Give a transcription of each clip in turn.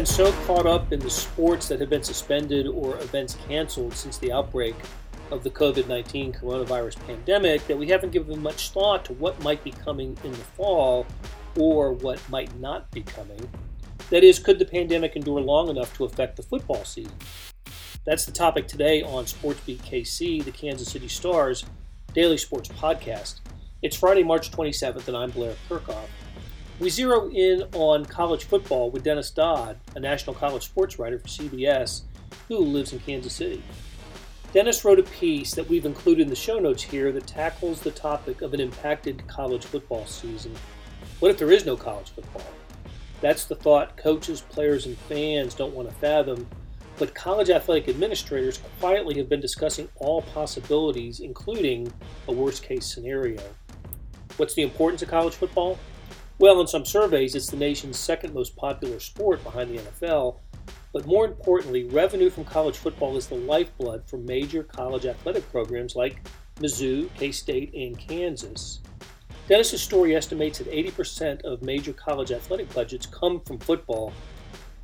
been so caught up in the sports that have been suspended or events canceled since the outbreak of the COVID 19 coronavirus pandemic that we haven't given much thought to what might be coming in the fall or what might not be coming. That is, could the pandemic endure long enough to affect the football season? That's the topic today on SportsBeat KC, the Kansas City Stars daily sports podcast. It's Friday, March 27th, and I'm Blair Kerkhoff. We zero in on college football with Dennis Dodd, a national college sports writer for CBS who lives in Kansas City. Dennis wrote a piece that we've included in the show notes here that tackles the topic of an impacted college football season. What if there is no college football? That's the thought coaches, players, and fans don't want to fathom, but college athletic administrators quietly have been discussing all possibilities, including a worst case scenario. What's the importance of college football? Well, in some surveys, it's the nation's second most popular sport behind the NFL, but more importantly, revenue from college football is the lifeblood for major college athletic programs like Mizzou, K State, and Kansas. Dennis's story estimates that 80% of major college athletic budgets come from football,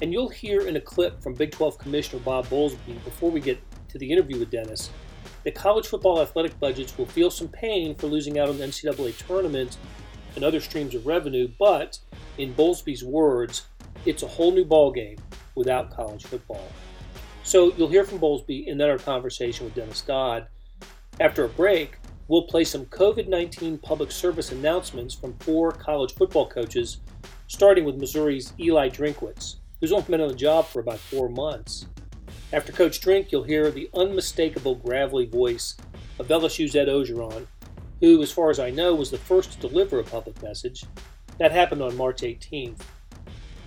and you'll hear in a clip from Big 12 Commissioner Bob Bowlesby before we get to the interview with Dennis that college football athletic budgets will feel some pain for losing out on the NCAA tournament and other streams of revenue, but in Bowlesby's words, it's a whole new ballgame without college football. So you'll hear from Bowlesby and then our conversation with Dennis Dodd. After a break, we'll play some COVID 19 public service announcements from four college football coaches, starting with Missouri's Eli Drinkwitz, who's only been on the job for about four months. After Coach Drink, you'll hear the unmistakable gravelly voice of LSU's Ed Orgeron, who, as far as I know, was the first to deliver a public message. That happened on March 18th.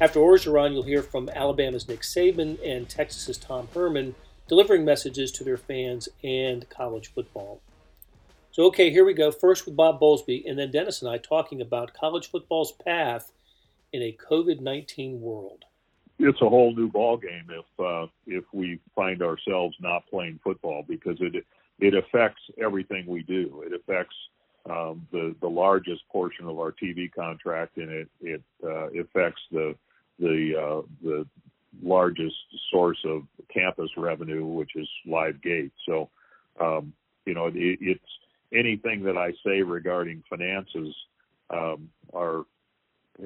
After Orgeron, you'll hear from Alabama's Nick Saban and Texas's Tom Herman delivering messages to their fans and college football. So, okay, here we go. First with Bob Bowlesby, and then Dennis and I talking about college football's path in a COVID nineteen world. It's a whole new ball game if uh, if we find ourselves not playing football because it it affects everything we do. It affects um, the the largest portion of our TV contract, and it it uh, affects the the uh, the largest source of campus revenue, which is Live Gate. So, um, you know, it, it's anything that I say regarding finances um, are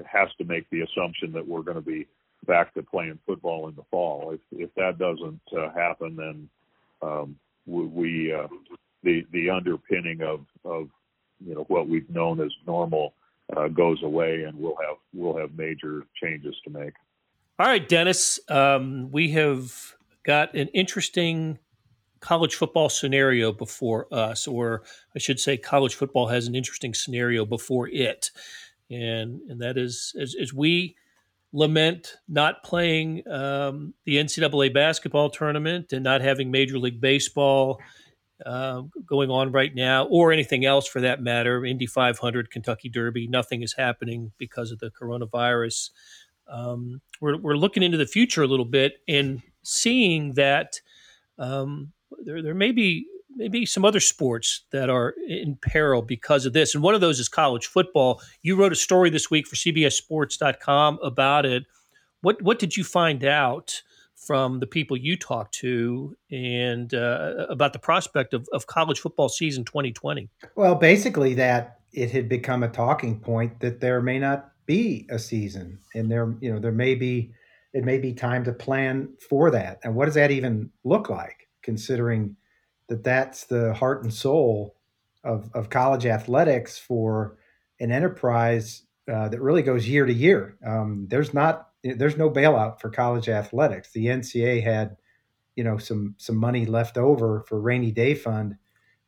has to make the assumption that we're going to be back to playing football in the fall. If if that doesn't uh, happen, then um, we, uh, the the underpinning of of you know what we've known as normal uh, goes away, and we'll have we'll have major changes to make. All right, Dennis, um, we have got an interesting college football scenario before us, or I should say, college football has an interesting scenario before it, and and that is as, as we lament not playing um, the NCAA basketball tournament and not having Major League Baseball uh, going on right now, or anything else for that matter. Indy 500, Kentucky Derby, nothing is happening because of the coronavirus. Um, we're, we're looking into the future a little bit and seeing that um, there there may be maybe some other sports that are in peril because of this. And one of those is college football. You wrote a story this week for CBSSports.com about it. What what did you find out from the people you talked to and uh, about the prospect of, of college football season 2020? Well, basically that it had become a talking point that there may not be a season, and there you know there may be it may be time to plan for that. And what does that even look like? considering that that's the heart and soul of, of college athletics for an enterprise uh, that really goes year to year. Um, there's not there's no bailout for college athletics. The NCAA had you know some some money left over for rainy day fund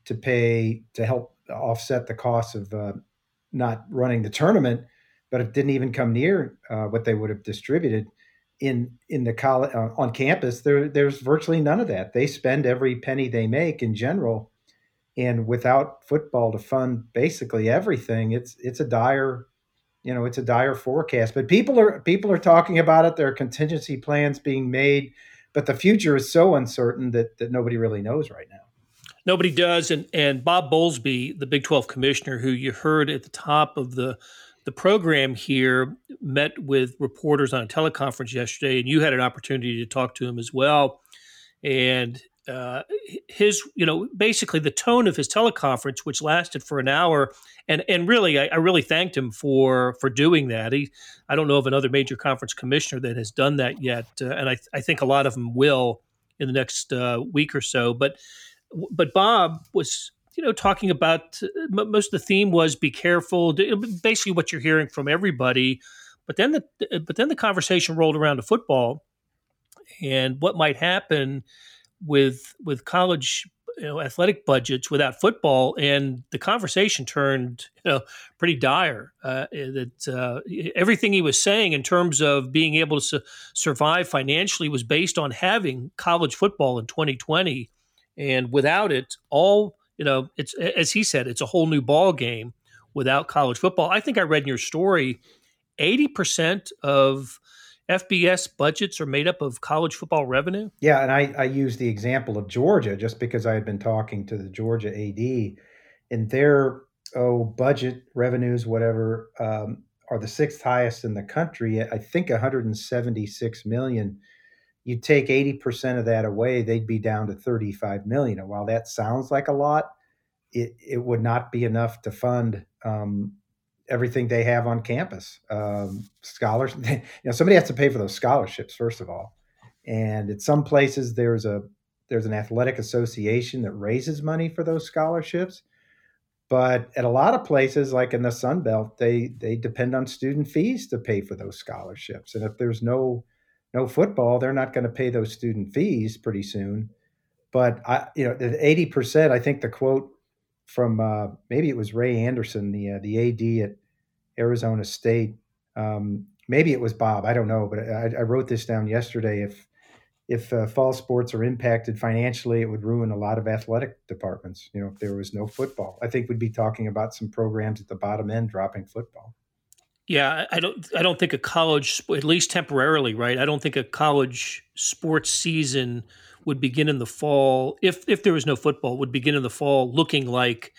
to pay to help offset the cost of uh, not running the tournament, but it didn't even come near uh, what they would have distributed in in the college uh, on campus there there's virtually none of that. They spend every penny they make in general and without football to fund basically everything it's it's a dire you know it's a dire forecast. But people are people are talking about it. There are contingency plans being made but the future is so uncertain that that nobody really knows right now. Nobody does. And and Bob Bowlesby the Big 12 commissioner who you heard at the top of the the program here met with reporters on a teleconference yesterday, and you had an opportunity to talk to him as well. And uh, his, you know, basically the tone of his teleconference, which lasted for an hour, and and really, I, I, really thanked him for for doing that. He, I don't know of another major conference commissioner that has done that yet, uh, and I, I think a lot of them will in the next uh, week or so. But but Bob was, you know, talking about most of the theme was be careful, basically what you're hearing from everybody. But then the but then the conversation rolled around to football and what might happen with with college you know, athletic budgets without football, and the conversation turned you know pretty dire. Uh, that uh, everything he was saying in terms of being able to su- survive financially was based on having college football in 2020, and without it, all you know, it's as he said, it's a whole new ball game without college football. I think I read in your story, eighty percent of FBS budgets are made up of college football revenue? Yeah, and I, I use the example of Georgia just because I had been talking to the Georgia AD, and their oh budget revenues, whatever, um, are the sixth highest in the country. I think 176 million. You take 80% of that away, they'd be down to 35 million. And while that sounds like a lot, it, it would not be enough to fund um, everything they have on campus. Um, scholars, you know, somebody has to pay for those scholarships first of all, and at some places there's a there's an athletic association that raises money for those scholarships. But at a lot of places, like in the Sun Belt, they they depend on student fees to pay for those scholarships. And if there's no no football, they're not going to pay those student fees pretty soon. But I, you know, eighty percent. I think the quote from uh, maybe it was Ray Anderson, the uh, the AD at Arizona State. Um, maybe it was Bob. I don't know, but I, I wrote this down yesterday. If if uh, fall sports are impacted financially, it would ruin a lot of athletic departments. You know, if there was no football, I think we'd be talking about some programs at the bottom end dropping football. Yeah, I don't. I don't think a college, at least temporarily, right? I don't think a college sports season would begin in the fall if if there was no football would begin in the fall looking like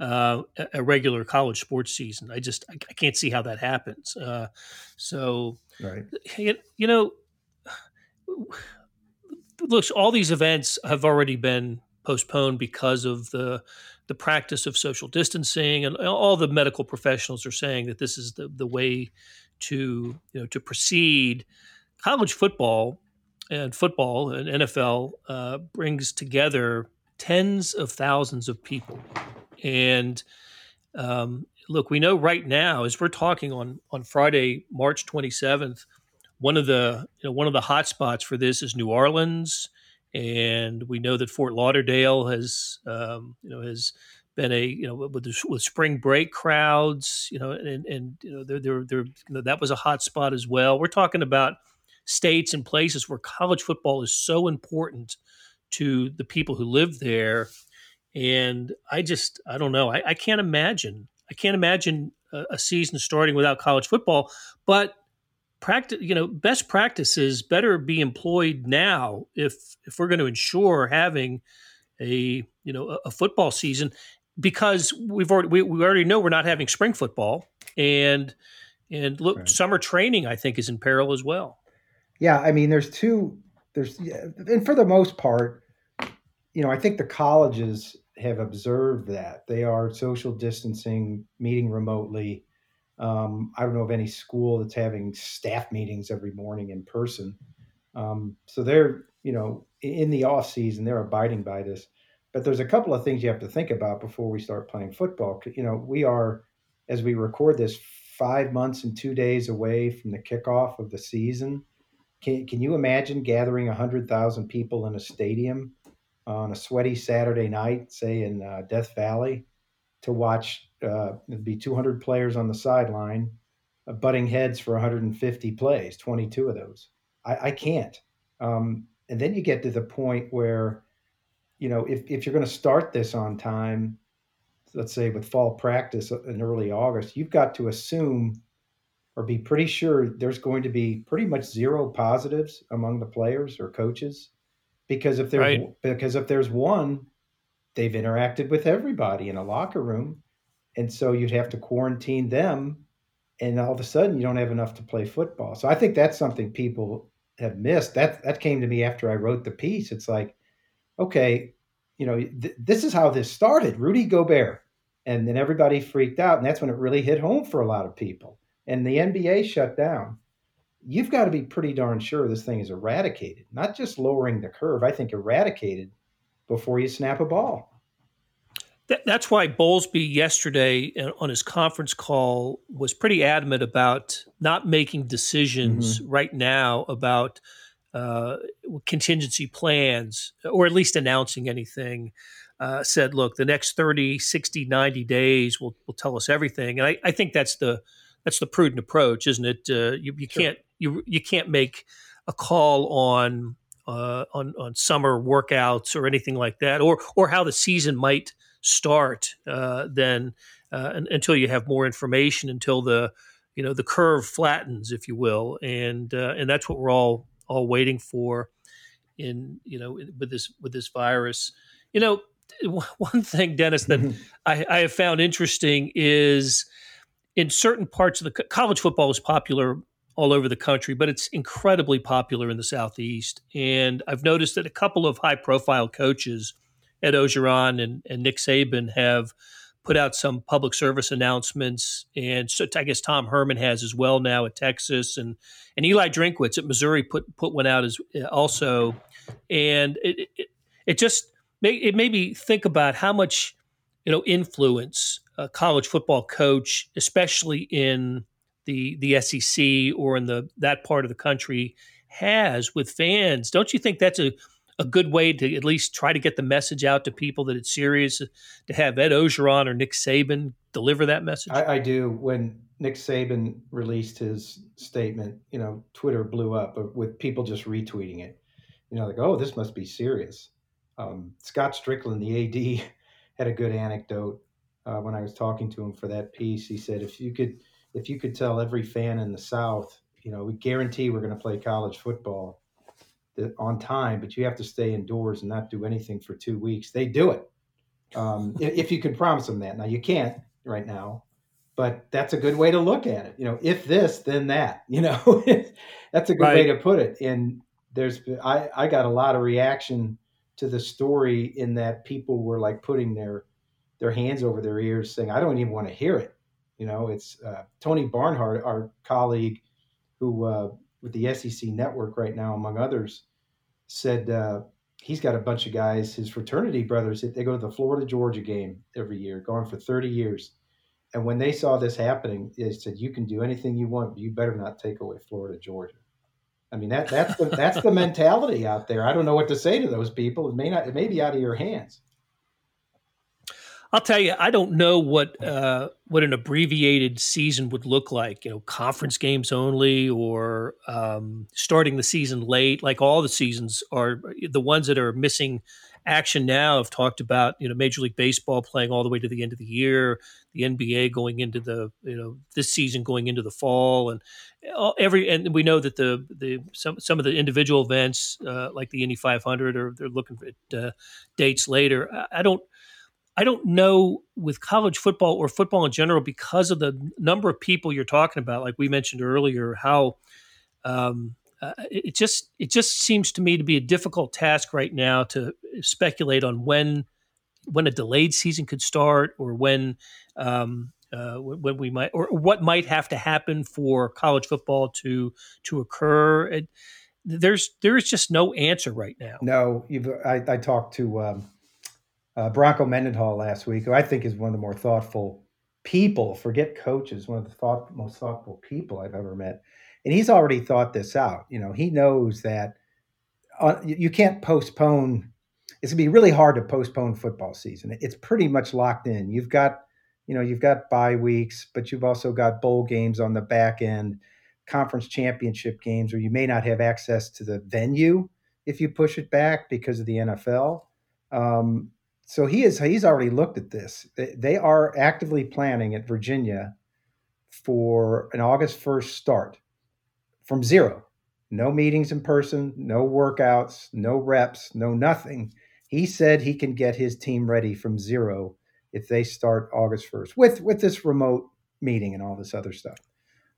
uh, a regular college sports season. I just I, I can't see how that happens. Uh, so right. you, you know, look, all these events have already been postponed because of the the practice of social distancing, and all the medical professionals are saying that this is the the way to you know to proceed. College football and football and NFL uh, brings together tens of thousands of people. And um, look, we know right now, as we're talking on on Friday, March 27th, one of the you know one of the hot spots for this is New Orleans, and we know that Fort Lauderdale has um, you know has been a you know with the, with spring break crowds, you know, and and you know they're, they're, you know, that was a hot spot as well. We're talking about states and places where college football is so important to the people who live there. And I just, I don't know. I, I can't imagine. I can't imagine a, a, season starting without college football. But practice, you know, best practices better be employed now if if we're going to ensure having a you know a, a football season because we've already we, we already know we're not having spring football and and look right. summer training I think is in peril as well. Yeah, I mean, there's two. There's and for the most part, you know, I think the colleges have observed that they are social distancing, meeting remotely. Um, I don't know of any school that's having staff meetings every morning in person. Um, so they're, you know, in the off season, they're abiding by this. But there's a couple of things you have to think about before we start playing football. You know, we are, as we record this, five months and two days away from the kickoff of the season. Can, can you imagine gathering 100,000 people in a stadium on a sweaty Saturday night, say in uh, Death Valley, to watch? Uh, it'd be 200 players on the sideline, uh, butting heads for 150 plays, 22 of those. I, I can't. Um, and then you get to the point where, you know, if, if you're going to start this on time, let's say with fall practice in early August, you've got to assume or be pretty sure there's going to be pretty much zero positives among the players or coaches because if there's right. because if there's one they've interacted with everybody in a locker room and so you'd have to quarantine them and all of a sudden you don't have enough to play football. So I think that's something people have missed. That that came to me after I wrote the piece. It's like, okay, you know, th- this is how this started. Rudy Gobert, and then everybody freaked out, and that's when it really hit home for a lot of people. And the NBA shut down. You've got to be pretty darn sure this thing is eradicated, not just lowering the curve. I think eradicated before you snap a ball that's why Bowlesby yesterday uh, on his conference call was pretty adamant about not making decisions mm-hmm. right now about uh, contingency plans or at least announcing anything. Uh, said, look, the next 30, 60, 90 days will, will tell us everything. And I, I think that's the that's the prudent approach, isn't it? Uh, you, you sure. can't you you can't make a call on uh, on on summer workouts or anything like that, or or how the season might start uh, then uh, until you have more information, until the you know the curve flattens, if you will, and uh, and that's what we're all all waiting for in you know with this with this virus. You know, one thing, Dennis, that mm-hmm. I, I have found interesting is in certain parts of the college football is popular all over the country, but it's incredibly popular in the Southeast. And I've noticed that a couple of high profile coaches Ed Orgeron and, and Nick Saban have put out some public service announcements, and so I guess Tom Herman has as well now at Texas, and and Eli Drinkwitz at Missouri put put one out as also, and it it, it just it made me think about how much you know influence a college football coach, especially in the the SEC or in the that part of the country, has with fans. Don't you think that's a a good way to at least try to get the message out to people that it's serious to have Ed Orgeron or Nick Saban deliver that message? I, I, do. When Nick Saban released his statement, you know, Twitter blew up with people just retweeting it. You know, like, oh, this must be serious. Um, Scott Stricklin, the AD, had a good anecdote uh, when I was talking to him for that piece. He said, if you could, if you could tell every fan in the South, you know, we guarantee we're going to play college football on time, but you have to stay indoors and not do anything for two weeks. They do it. Um, if you can promise them that. Now you can't right now, but that's a good way to look at it. You know, if this, then that. You know, that's a good right. way to put it. And there's, I, I got a lot of reaction to the story in that people were like putting their their hands over their ears, saying, "I don't even want to hear it." You know, it's uh, Tony Barnhart, our colleague, who uh, with the SEC network right now, among others, said uh, he's got a bunch of guys, his fraternity brothers, they go to the Florida Georgia game every year, going for 30 years. And when they saw this happening, they said, "You can do anything you want, but you better not take away Florida Georgia." I mean that that's the that's the mentality out there. I don't know what to say to those people. It may not it may be out of your hands. I'll tell you, I don't know what uh, what an abbreviated season would look like. You know, conference games only, or um, starting the season late. Like all the seasons are the ones that are missing action now. I've talked about you know Major League Baseball playing all the way to the end of the year, the NBA going into the you know this season going into the fall, and every and we know that the the some some of the individual events uh, like the Indy 500 or they're looking at uh, dates later. I, I don't I don't know with college football or football in general because of the number of people you're talking about, like we mentioned earlier, how um, uh, it just it just seems to me to be a difficult task right now to speculate on when when a delayed season could start or when um, uh, when we might or what might have to happen for college football to to occur. It, there's there is just no answer right now. No, I, I talked to. Um uh, Bronco Mendenhall last week, who I think is one of the more thoughtful people. Forget coaches, one of the thought, most thoughtful people I've ever met, and he's already thought this out. You know, he knows that uh, you can't postpone. It's gonna be really hard to postpone football season. It's pretty much locked in. You've got, you know, you've got bye weeks, but you've also got bowl games on the back end, conference championship games, where you may not have access to the venue if you push it back because of the NFL. Um, so he is he's already looked at this. They are actively planning at Virginia for an August 1st start from zero. No meetings in person, no workouts, no reps, no nothing. He said he can get his team ready from zero if they start August 1st with with this remote meeting and all this other stuff.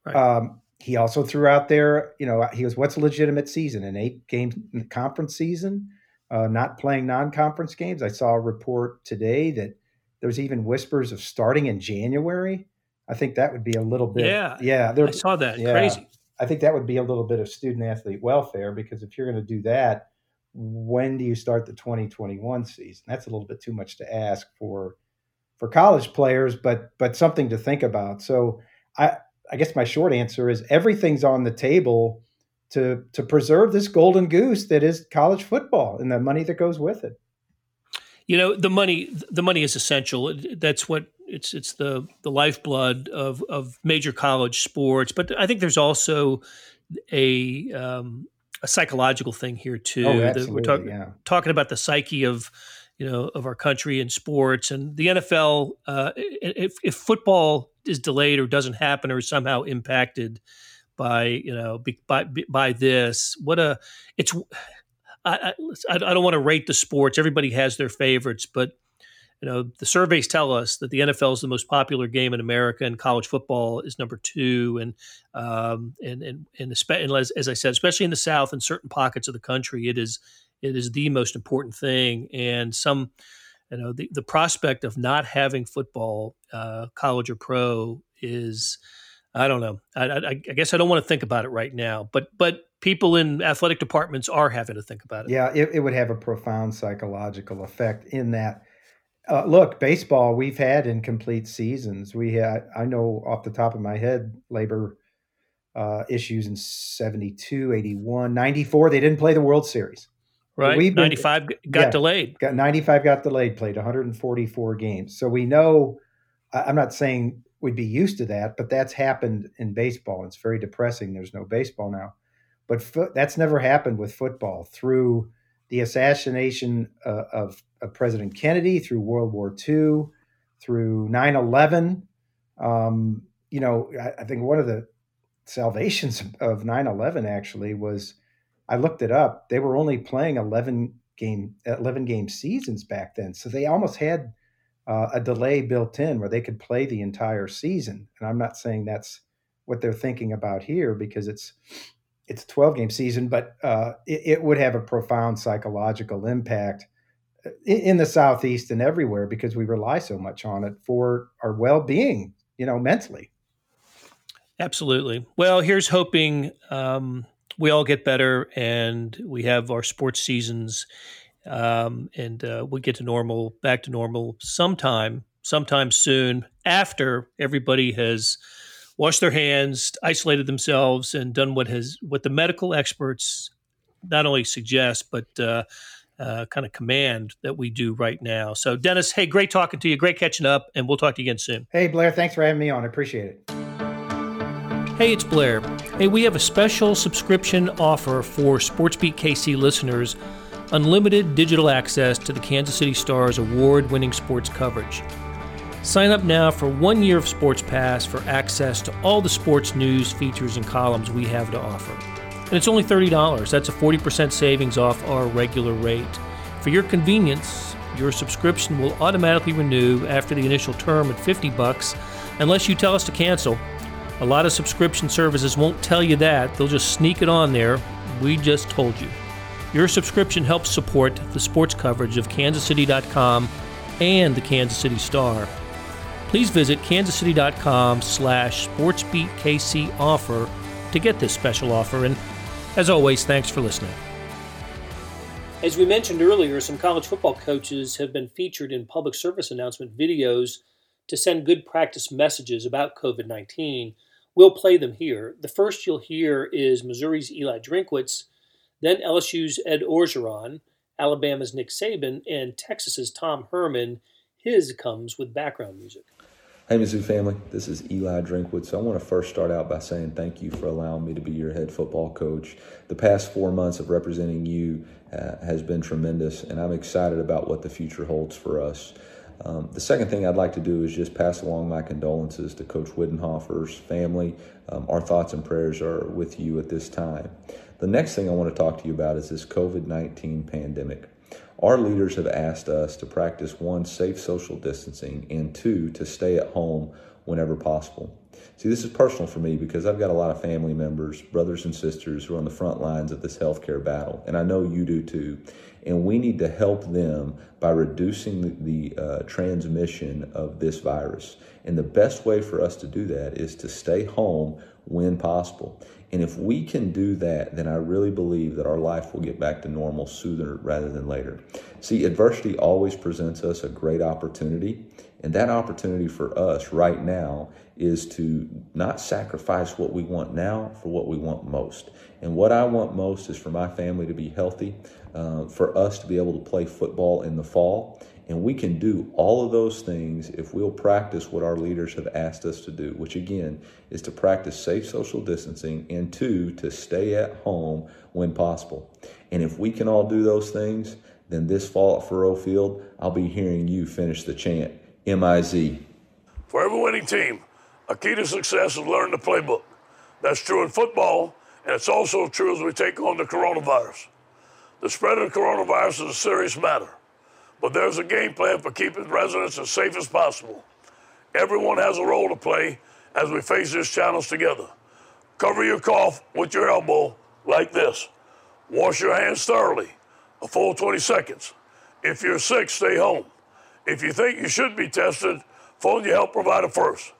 Right. Um, he also threw out there, you know, he was what's a legitimate season? An eight game conference season, uh, not playing non conference games. I saw a report today that there's even whispers of starting in January. I think that would be a little bit. Yeah. Yeah. I saw that. Yeah, Crazy. I think that would be a little bit of student athlete welfare because if you're going to do that, when do you start the 2021 season? That's a little bit too much to ask for for college players, but but something to think about. So I I guess my short answer is everything's on the table to to preserve this golden goose that is college football and the money that goes with it. You know, the money the money is essential. That's what it's it's the the lifeblood of of major college sports. But I think there's also a um, a psychological thing here too. Oh, absolutely, we're talk, yeah. talking about the psyche of you know of our country and sports and the NFL. Uh, if, if football is delayed or doesn't happen or is somehow impacted by you know by by this, what a it's. I, I, I don't want to rate the sports. Everybody has their favorites, but you know the surveys tell us that the NFL is the most popular game in America, and college football is number two. And um, and and and, and as, as I said, especially in the South and certain pockets of the country, it is it is the most important thing. And some, you know, the the prospect of not having football, uh, college or pro, is I don't know. I, I, I guess I don't want to think about it right now, but but people in athletic departments are having to think about it. Yeah, it, it would have a profound psychological effect in that uh, look, baseball, we've had incomplete seasons. We had, I know off the top of my head, labor uh, issues in 72, 81, 94. They didn't play the World Series. Right. We've 95 been, got yeah, delayed. Got 95 got delayed, played 144 games. So we know, I'm not saying we'd be used to that, but that's happened in baseball. It's very depressing. There's no baseball now. But fo- that's never happened with football through the assassination uh, of, of, President Kennedy, through World War II, through 9 11. Um, you know, I, I, think one of the salvations of 9 11 actually was I looked it up. They were only playing 11 game 11 game seasons back then. So they almost had uh, a delay built in where they could play the entire season. And I'm not saying that's what they're thinking about here because it's it's a 12 game season, but uh, it, it, would have a profound psychological impact uh, in, in, the Southeast and everywhere because we rely so much on it for our well being, you know, mentally. Absolutely. Well, here's hoping um, we all get better and we have our sports seasons um, and uh, we get to normal, back to normal sometime, sometime soon after everybody has washed their hands, isolated themselves, and done what has what the medical experts not only suggest but uh, uh, kind of command that we do right now. So, Dennis, hey, great talking to you, great catching up, and we'll talk to you again soon. Hey, Blair, thanks for having me on. I appreciate it. Hey, it's Blair. Hey, we have a special subscription offer for SportsBeat KC listeners unlimited digital access to the Kansas City Stars award winning sports coverage. Sign up now for one year of Sports Pass for access to all the sports news, features, and columns we have to offer. And it's only $30. That's a 40% savings off our regular rate. For your convenience, your subscription will automatically renew after the initial term at 50 bucks unless you tell us to cancel. A lot of subscription services won't tell you that. They'll just sneak it on there. We just told you. Your subscription helps support the sports coverage of kansascity.com and the Kansas City Star please visit kansascity.com slash sportsbeatkc offer to get this special offer. And as always, thanks for listening. As we mentioned earlier, some college football coaches have been featured in public service announcement videos to send good practice messages about COVID 19. We'll play them here. The first you'll hear is Missouri's Eli Drinkwitz, then LSU's Ed Orgeron, Alabama's Nick Saban, and Texas's Tom Herman. His comes with background music. Hey, Mizzou family, this is Eli Drinkwitz. So I want to first start out by saying thank you for allowing me to be your head football coach. The past four months of representing you uh, has been tremendous, and I'm excited about what the future holds for us. Um, the second thing I'd like to do is just pass along my condolences to Coach Widenhofer's family. Um, our thoughts and prayers are with you at this time. The next thing I want to talk to you about is this COVID 19 pandemic. Our leaders have asked us to practice one, safe social distancing, and two, to stay at home whenever possible. See, this is personal for me because I've got a lot of family members, brothers and sisters who are on the front lines of this healthcare battle, and I know you do too. And we need to help them by reducing the, uh, transmission of this virus. And the best way for us to do that is to stay home when possible. And if we can do that, then I really believe that our life will get back to normal sooner rather than later. See, adversity always presents us a great opportunity. And that opportunity for us right now is to not sacrifice what we want now for what we want most. And what I want most is for my family to be healthy, uh, for us to be able to play football in the fall. And we can do all of those things if we'll practice what our leaders have asked us to do, which again is to practice safe social distancing and two, to stay at home when possible. And if we can all do those things, then this fall at Faurot Field, I'll be hearing you finish the chant MIZ. For every winning team, a key to success is learn the playbook. That's true in football, and it's also true as we take on the coronavirus. The spread of the coronavirus is a serious matter, but there's a game plan for keeping residents as safe as possible. Everyone has a role to play as we face this challenge together. Cover your cough with your elbow like this. Wash your hands thoroughly, a full 20 seconds. If you're sick, stay home. If you think you should be tested, phone your health provider first.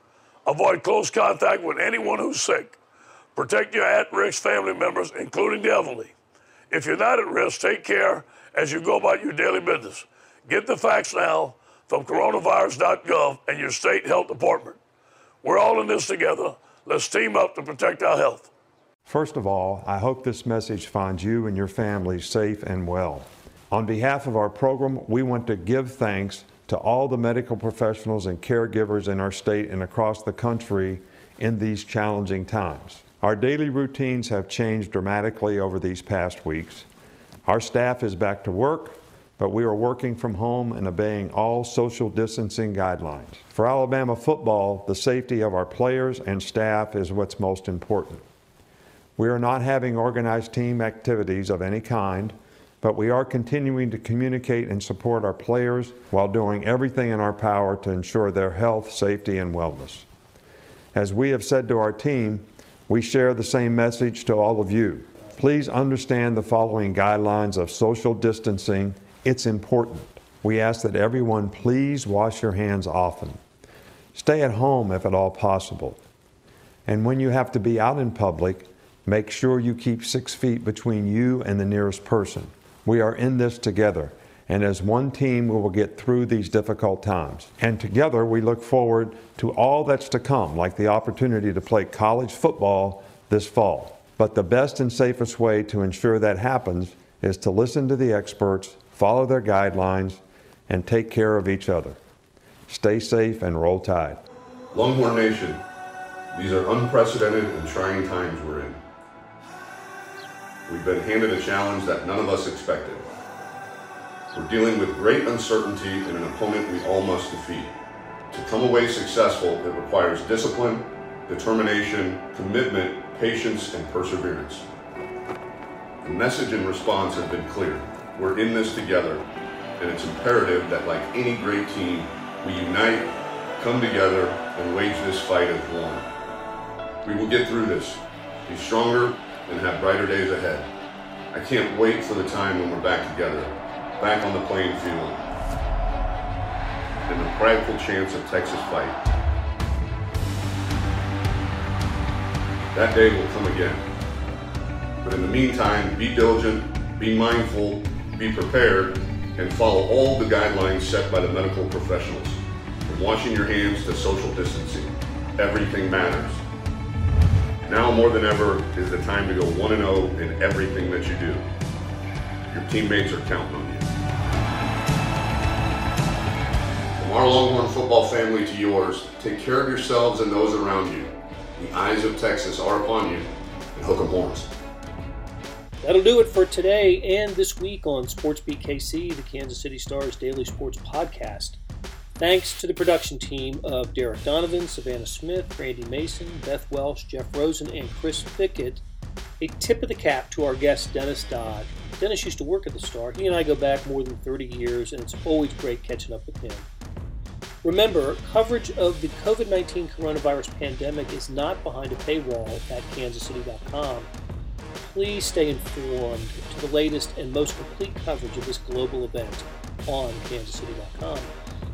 Avoid close contact with anyone who's sick. Protect your at risk family members, including the elderly. If you're not at risk, take care as you go about your daily business. Get the facts now from coronavirus.gov and your state health department. We're all in this together. Let's team up to protect our health. First of all, I hope this message finds you and your family safe and well. On behalf of our program, we want to give thanks to all the medical professionals and caregivers in our state and across the country in these challenging times. Our daily routines have changed dramatically over these past weeks. Our staff is back to work, but we are working from home and obeying all social distancing guidelines. For Alabama football, the safety of our players and staff is what's most important. We are not having organized team activities of any kind, but we are continuing to communicate and support our players while doing everything in our power to ensure their health, safety, and wellness. As we have said to our team, we share the same message to all of you. Please understand the following guidelines of social distancing. It's important. We ask that everyone please wash your hands often. Stay at home if at all possible. And when you have to be out in public, make sure you keep six feet between you and the nearest person. We are in this together, and as one team, we will get through these difficult times. And together, we look forward to all that's to come, like the opportunity to play college football this fall. But the best and safest way to ensure that happens is to listen to the experts, follow their guidelines, and take care of each other. Stay safe and roll tide. Longhorn Nation, these are unprecedented and trying times we're in. We've been handed a challenge that none of us expected. We're dealing with great uncertainty and an opponent we all must defeat. To come away successful, it requires discipline, determination, commitment, patience, and perseverance. The message and response have been clear. We're in this together, and it's imperative that, like any great team, we unite, come together, and wage this fight as one. We will get through this, be stronger, and have brighter days ahead. I can't wait for the time when we're back together, back on the playing field, and the prideful chance of Texas fight. That day will come again. But in the meantime, be diligent, be mindful, be prepared, and follow all the guidelines set by the medical professionals. From washing your hands to social distancing, everything matters. Now more than ever is the time to go 1 0 in everything that you do. Your teammates are counting on you. From our Longhorn football family to yours, take care of yourselves and those around you. The eyes of Texas are upon you, and hook 'em horns. That'll do it for today and this week on SportsBeat KC, the Kansas City Stars daily sports podcast. Thanks to the production team of Derek Donovan, Savannah Smith, Randy Mason, Beth Welsh, Jeff Rosen, and Chris Fickett. A tip of the cap to our guest, Dennis Dodd. Dennis used to work at the Star. He and I go back more than 30 years, and it's always great catching up with him. Remember, coverage of the COVID 19 coronavirus pandemic is not behind a paywall at kansascity.com. Please stay informed to the latest and most complete coverage of this global event on kansascity.com.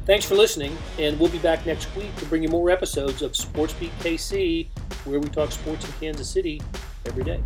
Thanks for listening, and we'll be back next week to bring you more episodes of SportsBeat KC, where we talk sports in Kansas City every day.